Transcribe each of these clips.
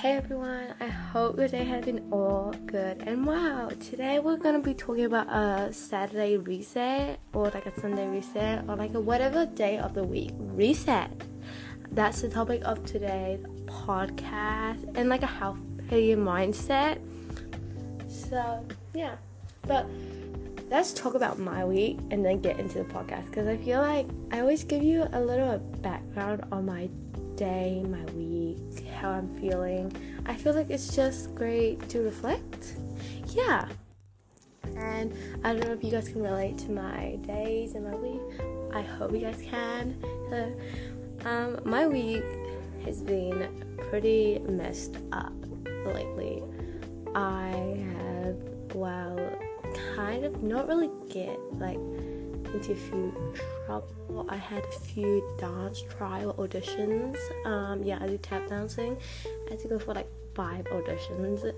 Hey everyone, I hope your day has been all good and wow. Today we're gonna be talking about a Saturday reset or like a Sunday reset or like a whatever day of the week reset. That's the topic of today's podcast and like a healthy mindset. So, yeah, but let's talk about my week and then get into the podcast because I feel like I always give you a little background on my day, my week, how I'm feeling. I feel like it's just great to reflect. Yeah. And I don't know if you guys can relate to my days and my week. I hope you guys can. Um, my week has been pretty messed up lately. I have, well, kind of not really get like into a few trouble. I had a few dance trial auditions. Um, yeah, I do tap dancing. I had to go for like five auditions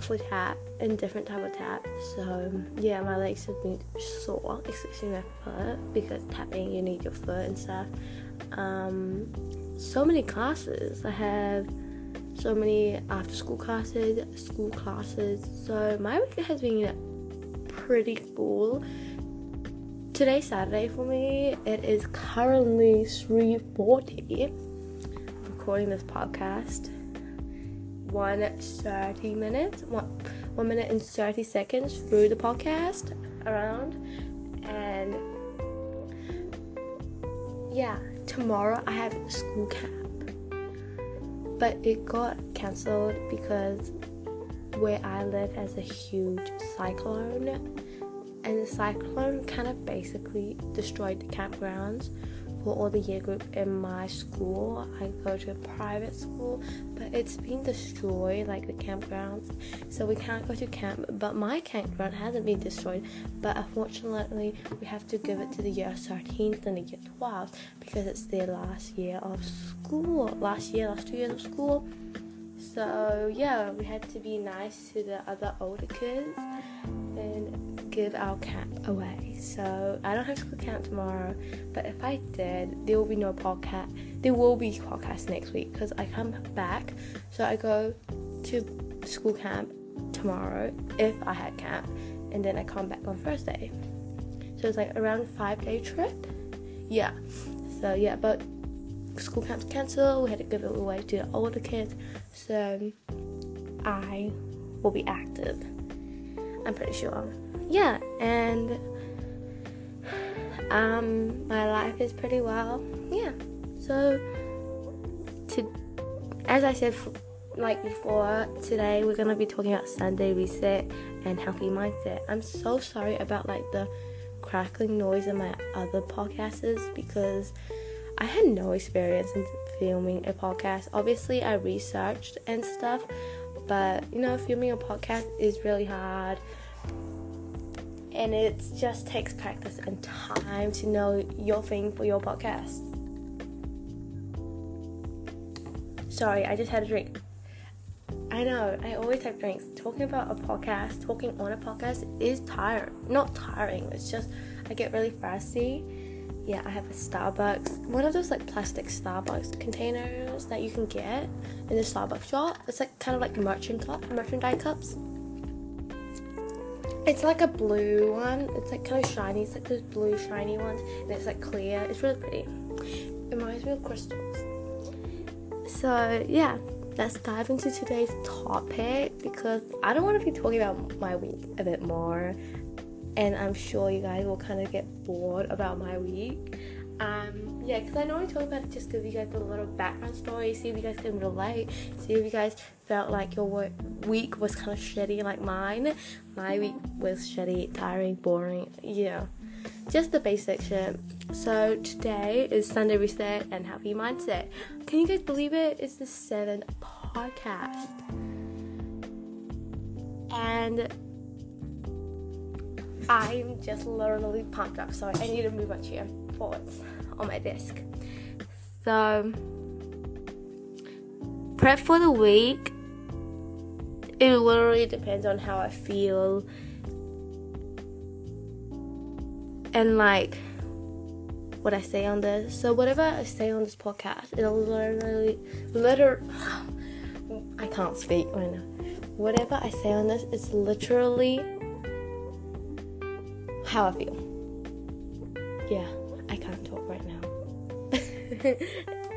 for tap and different type of tap. So yeah, my legs have been sore, especially my foot because tapping you need your foot and stuff. Um, so many classes. I have so many after school classes, school classes. So my week has been pretty full. Today's Saturday for me. It is currently 3:40. Recording this podcast. One thirty minutes. One one minute and thirty seconds through the podcast around, and yeah, tomorrow I have school camp but it got cancelled because where I live has a huge cyclone, and the cyclone kind of basically destroyed the campgrounds for all the year group in my school. I go to a private school, but it's been destroyed, like the campgrounds. So we can't go to camp, but my campground hasn't been destroyed. But unfortunately, we have to give it to the year 13th and the year 12th because it's their last year of school. Last year, last two years of school. So yeah, we had to be nice to the other older kids and give our camp away. So I don't have school camp tomorrow, but if I did, there will be no podcast. There will be podcast next week because I come back. So I go to school camp tomorrow if I had camp, and then I come back on Thursday. So it's like around five day trip. Yeah. So yeah, but school camp's cancelled. We had to give it away to the older kids. So I will be active. I'm pretty sure. Yeah, and um, my life is pretty well. Yeah. So to as I said like before, today we're gonna be talking about Sunday reset and healthy mindset. I'm so sorry about like the crackling noise in my other podcasts because I had no experience in filming a podcast. Obviously, I researched and stuff, but you know, filming a podcast is really hard and it just takes practice and time to know your thing for your podcast. Sorry, I just had a drink. I know, I always have drinks. Talking about a podcast, talking on a podcast is tiring. Not tiring, it's just I get really thirsty. Yeah, I have a Starbucks, one of those like plastic Starbucks containers that you can get in the Starbucks shop. It's like kind of like merchant merchandise cups. It's like a blue one. It's like kind of shiny. It's like those blue shiny ones, and it's like clear. It's really pretty. It reminds me of crystals. So yeah, let's dive into today's topic because I don't want to be talking about my week a bit more, and I'm sure you guys will kind of get bored about my week. Um, yeah, because I normally talk about it just give you guys a little background story, see if you guys can relate, see if you guys felt like your week was kind of shitty like mine. My week was shitty, tiring, boring, yeah, just the basic shit. So today is Sunday Reset and Happy Mindset. Can you guys believe it? It's the seventh podcast. And I'm just literally pumped up. Sorry, I need to move my chair forwards on my desk. So, prep for the week. It literally depends on how I feel and like what I say on this. So whatever I say on this podcast, it'll literally, literally, I can't speak right now. Whatever I say on this is literally how I feel. Yeah, I can't talk right now.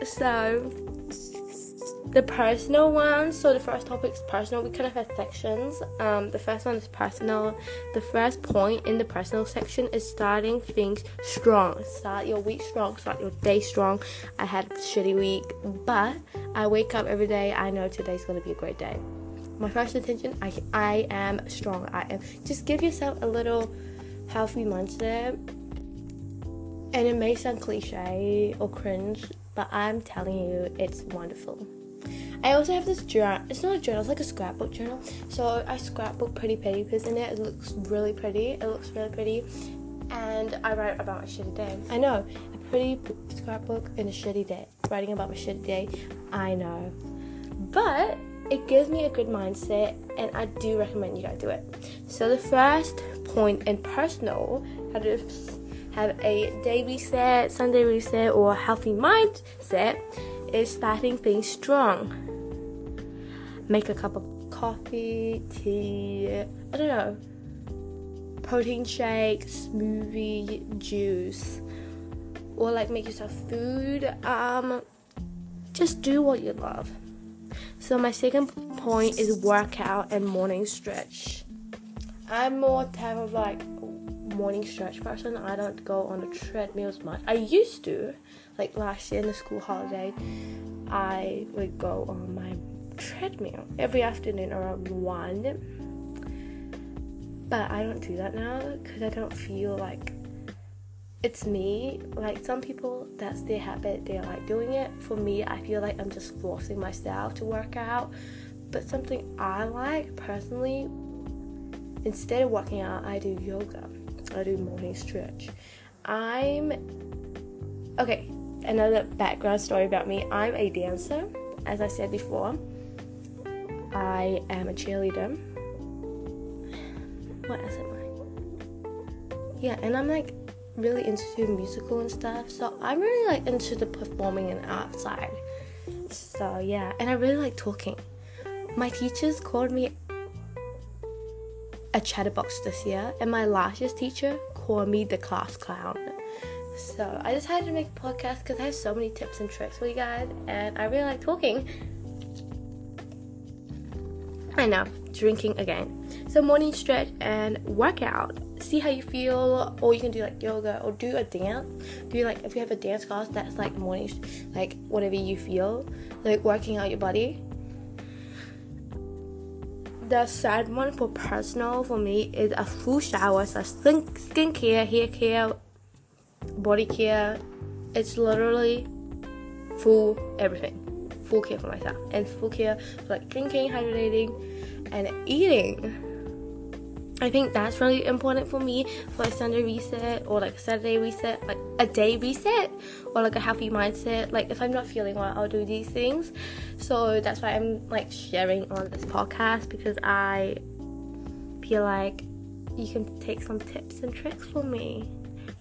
so, the personal one. So the first topic is personal. We kind of have sections. Um, the first one is personal. The first point in the personal section is starting things strong. Start your week strong. Start your day strong. I had a shitty week, but I wake up every day. I know today's gonna be a great day. My first intention, I I am strong. I am. Just give yourself a little healthy mindset. And it may sound cliche or cringe, but I'm telling you, it's wonderful. I also have this journal. It's not a journal. It's like a scrapbook journal. So I scrapbook pretty papers in it. It looks really pretty. It looks really pretty, and I write about my shitty day. I know a pretty scrapbook in a shitty day. Writing about my shitty day. I know, but it gives me a good mindset, and I do recommend you guys do it. So the first point in personal, how to have a day reset, Sunday reset, or healthy mindset is starting things strong make a cup of coffee, tea, I don't know, protein shake, smoothie, juice, or like make yourself food. Um, just do what you love. So my second point is workout and morning stretch. I'm more type of like morning stretch person. I don't go on the treadmills much. I used to, like last year in the school holiday, I would go on my treadmill every afternoon around 1. But I don't do that now because I don't feel like it's me. Like some people, that's their habit, they like doing it. For me, I feel like I'm just forcing myself to work out. But something I like personally, instead of working out, I do yoga. I do morning stretch. I'm okay. Another background story about me I'm a dancer, as I said before. I am a cheerleader. What else am I? Yeah, and I'm like really into musical and stuff. So I'm really like into the performing and art side. So yeah, and I really like talking. My teachers called me a chatterbox this year, and my last year's teacher called me the class clown. So I decided to make a podcast because I have so many tips and tricks for you guys, and I really like talking. I know, drinking again. So morning stretch and workout. See how you feel, or you can do like yoga or do a dance. Do like if you have a dance class that's like morning, like whatever you feel, like working out your body. The sad one for personal for me is a full shower, so skin skincare, hair care, body care. It's literally full everything full care for myself and full care for like drinking, hydrating, and eating. I think that's really important for me for a Sunday reset or like a Saturday reset, like a day reset or like a healthy mindset. Like if I'm not feeling well, I'll do these things. So that's why I'm like sharing on this podcast because I feel like you can take some tips and tricks from me.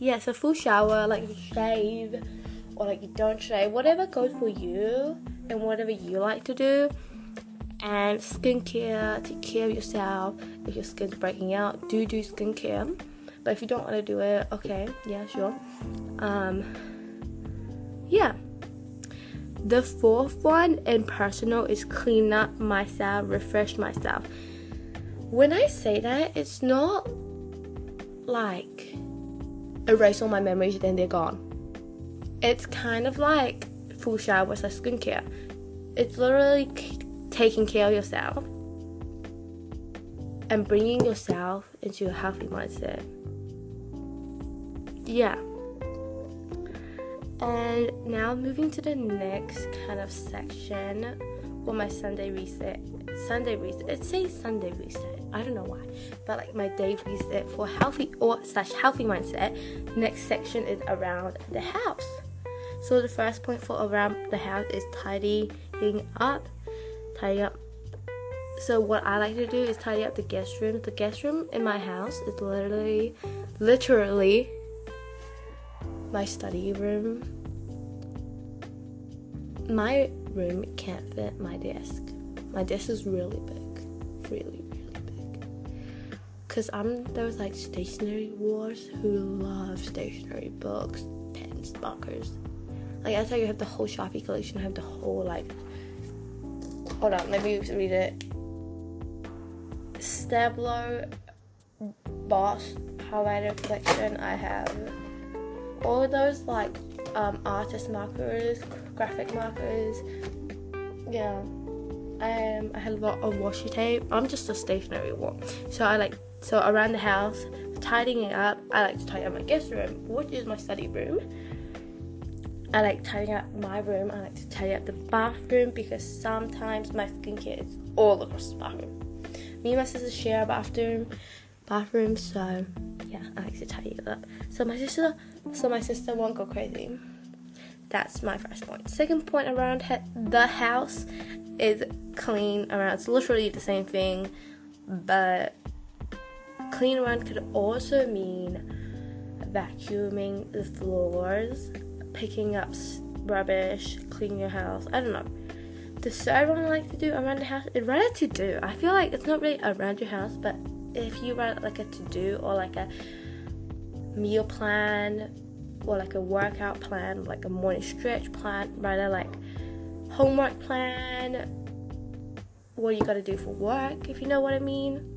Yeah, so full shower, like you shave or like you don't shave, whatever goes for you and whatever you like to do. And skincare, take care of yourself. If your skin's breaking out, do do skincare. But if you don't want to do it, okay, yeah, sure. Um, yeah. The fourth one in personal is clean up myself, refresh myself. When I say that, it's not like erase all my memories, then they're gone. It's kind of like full shower with skincare. It's literally taking care of yourself and bringing yourself into a healthy mindset. Yeah. And now moving to the next kind of section for my Sunday reset. Sunday reset. It says Sunday reset. I don't know why, but like my day reset for healthy or slash healthy mindset. Next section is around the house. So the first point for around the house is tidying up. Tidying up. So what I like to do is tidy up the guest room. The guest room in my house is literally, literally my study room. My room can't fit my desk. My desk is really big, really, really big. Cause I'm those like stationery wars who love stationery books, pens, markers. Like I tell you, I have the whole Sharpie collection. I have the whole like. Hold on, let me read it. Stabilo Boss highlighter collection. I have all of those like um, artist markers, graphic markers. Yeah, um, I had a lot of washi tape. I'm just a stationery one, so I like so around the house, tidying it up. I like to tidy up my guest room, which is my study room. I like tidying up my room. I like to tidy up the bathroom because sometimes my skincare is all across the bathroom. Me and my sister share a bathroom, bathroom, so yeah, I like to tidy it up. So my sister, so my sister won't go crazy. That's my first point. Second point around he- the house is clean around. It's literally the same thing, but clean around could also mean vacuuming the floors, picking up rubbish, cleaning your house. I don't know. The third one I like to do around the house a to do. I feel like it's not really around your house, but if you write like a to do or like a meal plan or like a workout plan, like a morning stretch plan, rather like homework plan, what you gotta do for work, if you know what I mean.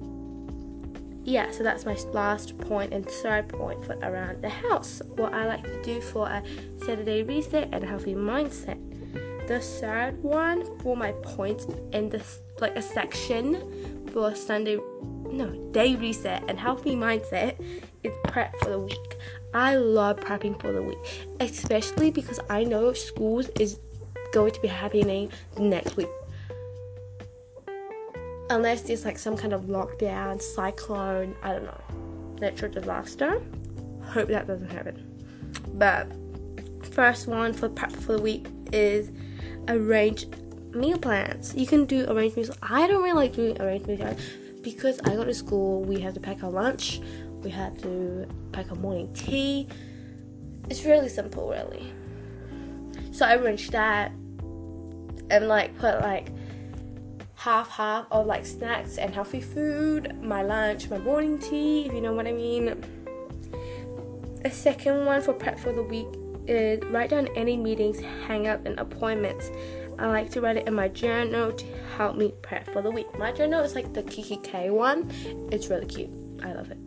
Yeah, so that's my last point and third point for around the house. What I like to do for a Saturday reset and healthy mindset. The third one for my points in this like a section for Sunday no day reset and healthy mindset is prep for the week. I love prepping for the week, especially because I know schools is going to be happening next week. Unless there's like some kind of lockdown, cyclone, I don't know, natural disaster. Hope that doesn't happen. But first one for prep for the week is arrange meal plans. You can do arranged meals. I don't really like doing arranged meal plans because I go to school. We have to pack our lunch. We have to pack our morning tea. It's really simple, really. So I arranged that and like put like half half of like snacks and healthy food, my lunch, my morning tea, if you know what I mean. The second one for prep for the week is write down any meetings, hang-up, and appointments. I like to write it in my journal to help me prep for the week. My journal is like the Kikki K one. It's really cute. I love it.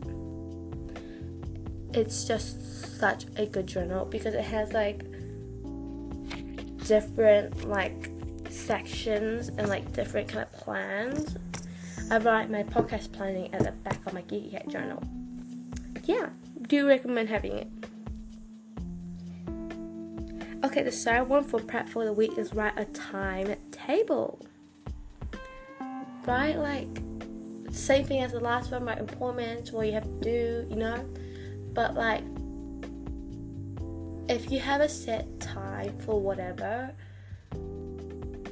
It's just such a good journal because it has like different like sections and like different kind of plans. I write my podcast planning at the back of my Kikki K journal. Yeah, do recommend having it. Okay, the third one for prep for the week is write a timetable. Write like same thing as the last one, write appointments, what you have to do, you know. But like, if you have a set time for whatever,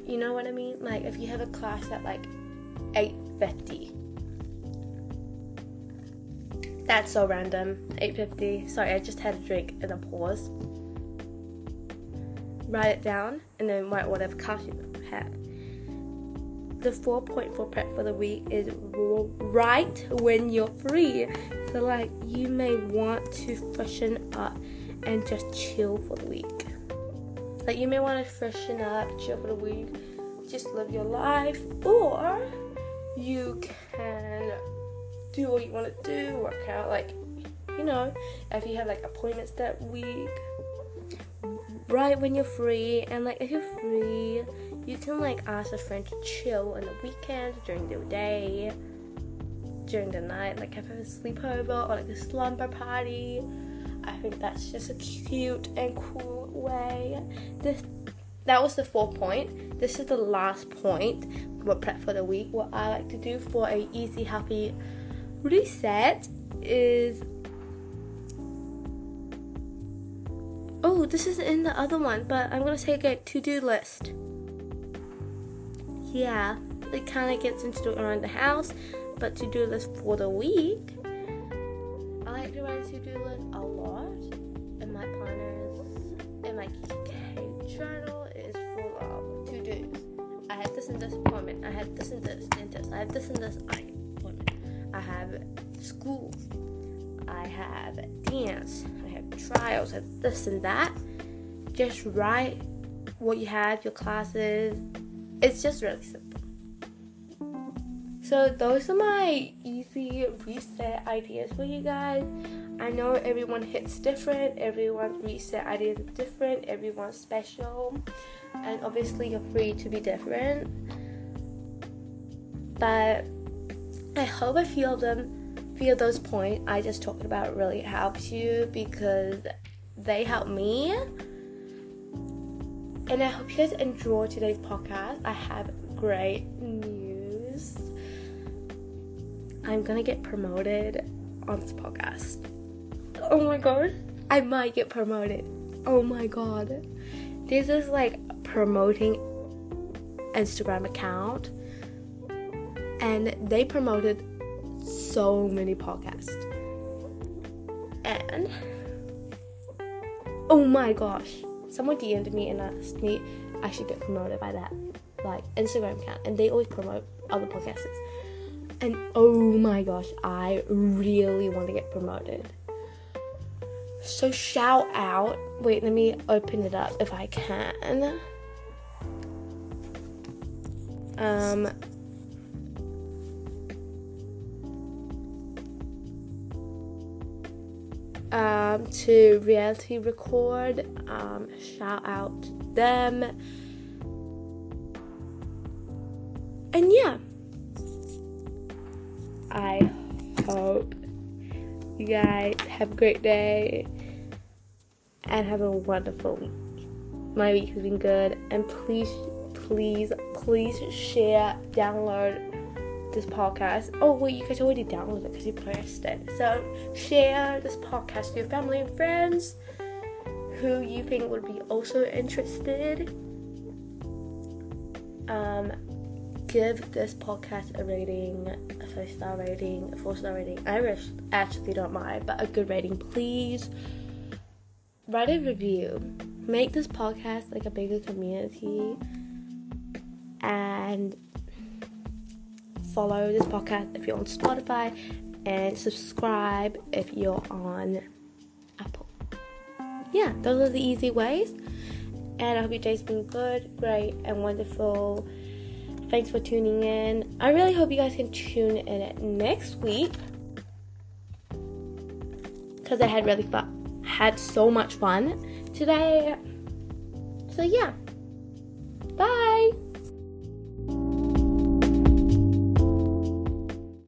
you know what I mean. Like if you have a class at like eight fifty. That's so random. 8.50. Sorry, I just had a drink and a pause write it down, and then write whatever class you have. The 4.4 prep for the week is write when you're free. So, like, you may want to freshen up and just chill for the week. Like, you may want to freshen up, chill for the week, just live your life, or you can do what you want to do, work out, like, you know, if you have like appointments that week right when you're free and like if you're free you can like ask a friend to chill on the weekend during the day during the night like have a sleepover or like a slumber party. I think that's just a cute and cool way. This that was the fourth point. This is the last point what prep for the week. What i like to do for a easy happy reset is Oh, this is in the other one, but I'm gonna take a to-do list. Yeah, it kind of gets into around the house, but to-do list for the week. I like to write a to-do list a lot, in my planners in my K journal is full of to-dos. I have this in this appointment. I have this and this, dentist. I have this and this appointment. I have school. I have dance. Trials. and this and that. Just write what you have, your classes. It's just really simple. So those are my easy reset ideas for you guys. I know everyone hits different, everyone's reset ideas are different, everyone's special, and obviously you're free to be different. But I hope a few of them, few of those points I just talked about really helps you because they help me. And I hope you guys enjoy today's podcast. I have great news. I'm gonna get promoted on this podcast. Oh my god. I might get promoted. Oh my god. This is like promoting Instagram account and they promoted so many podcasts. And oh my gosh, someone DM'd me and asked me I should get promoted by that like Instagram account and they always promote other podcasts. And oh my gosh, I really want to get promoted. So shout out. Wait, let me open it up if I can. Um um, to Reality Record. Um, shout out to them. And yeah, I hope you guys have a great day and have a wonderful week. My week has been good, and please, please, please share, download this podcast. Oh, wait, you guys already downloaded it because you pressed it. So, share this podcast to your family and friends who you think would be also interested. Um, give this podcast a rating, a five star rating, a four star rating. I actually don't mind, but a good rating, please. Write a review. Make this podcast like a bigger community. And follow this podcast if you're on Spotify and subscribe if you're on Apple. Yeah, those are the easy ways. And I hope your day's been good, great, and wonderful. Thanks for tuning in. I really hope you guys can tune in next week because I had really fun, had so much fun today. So yeah.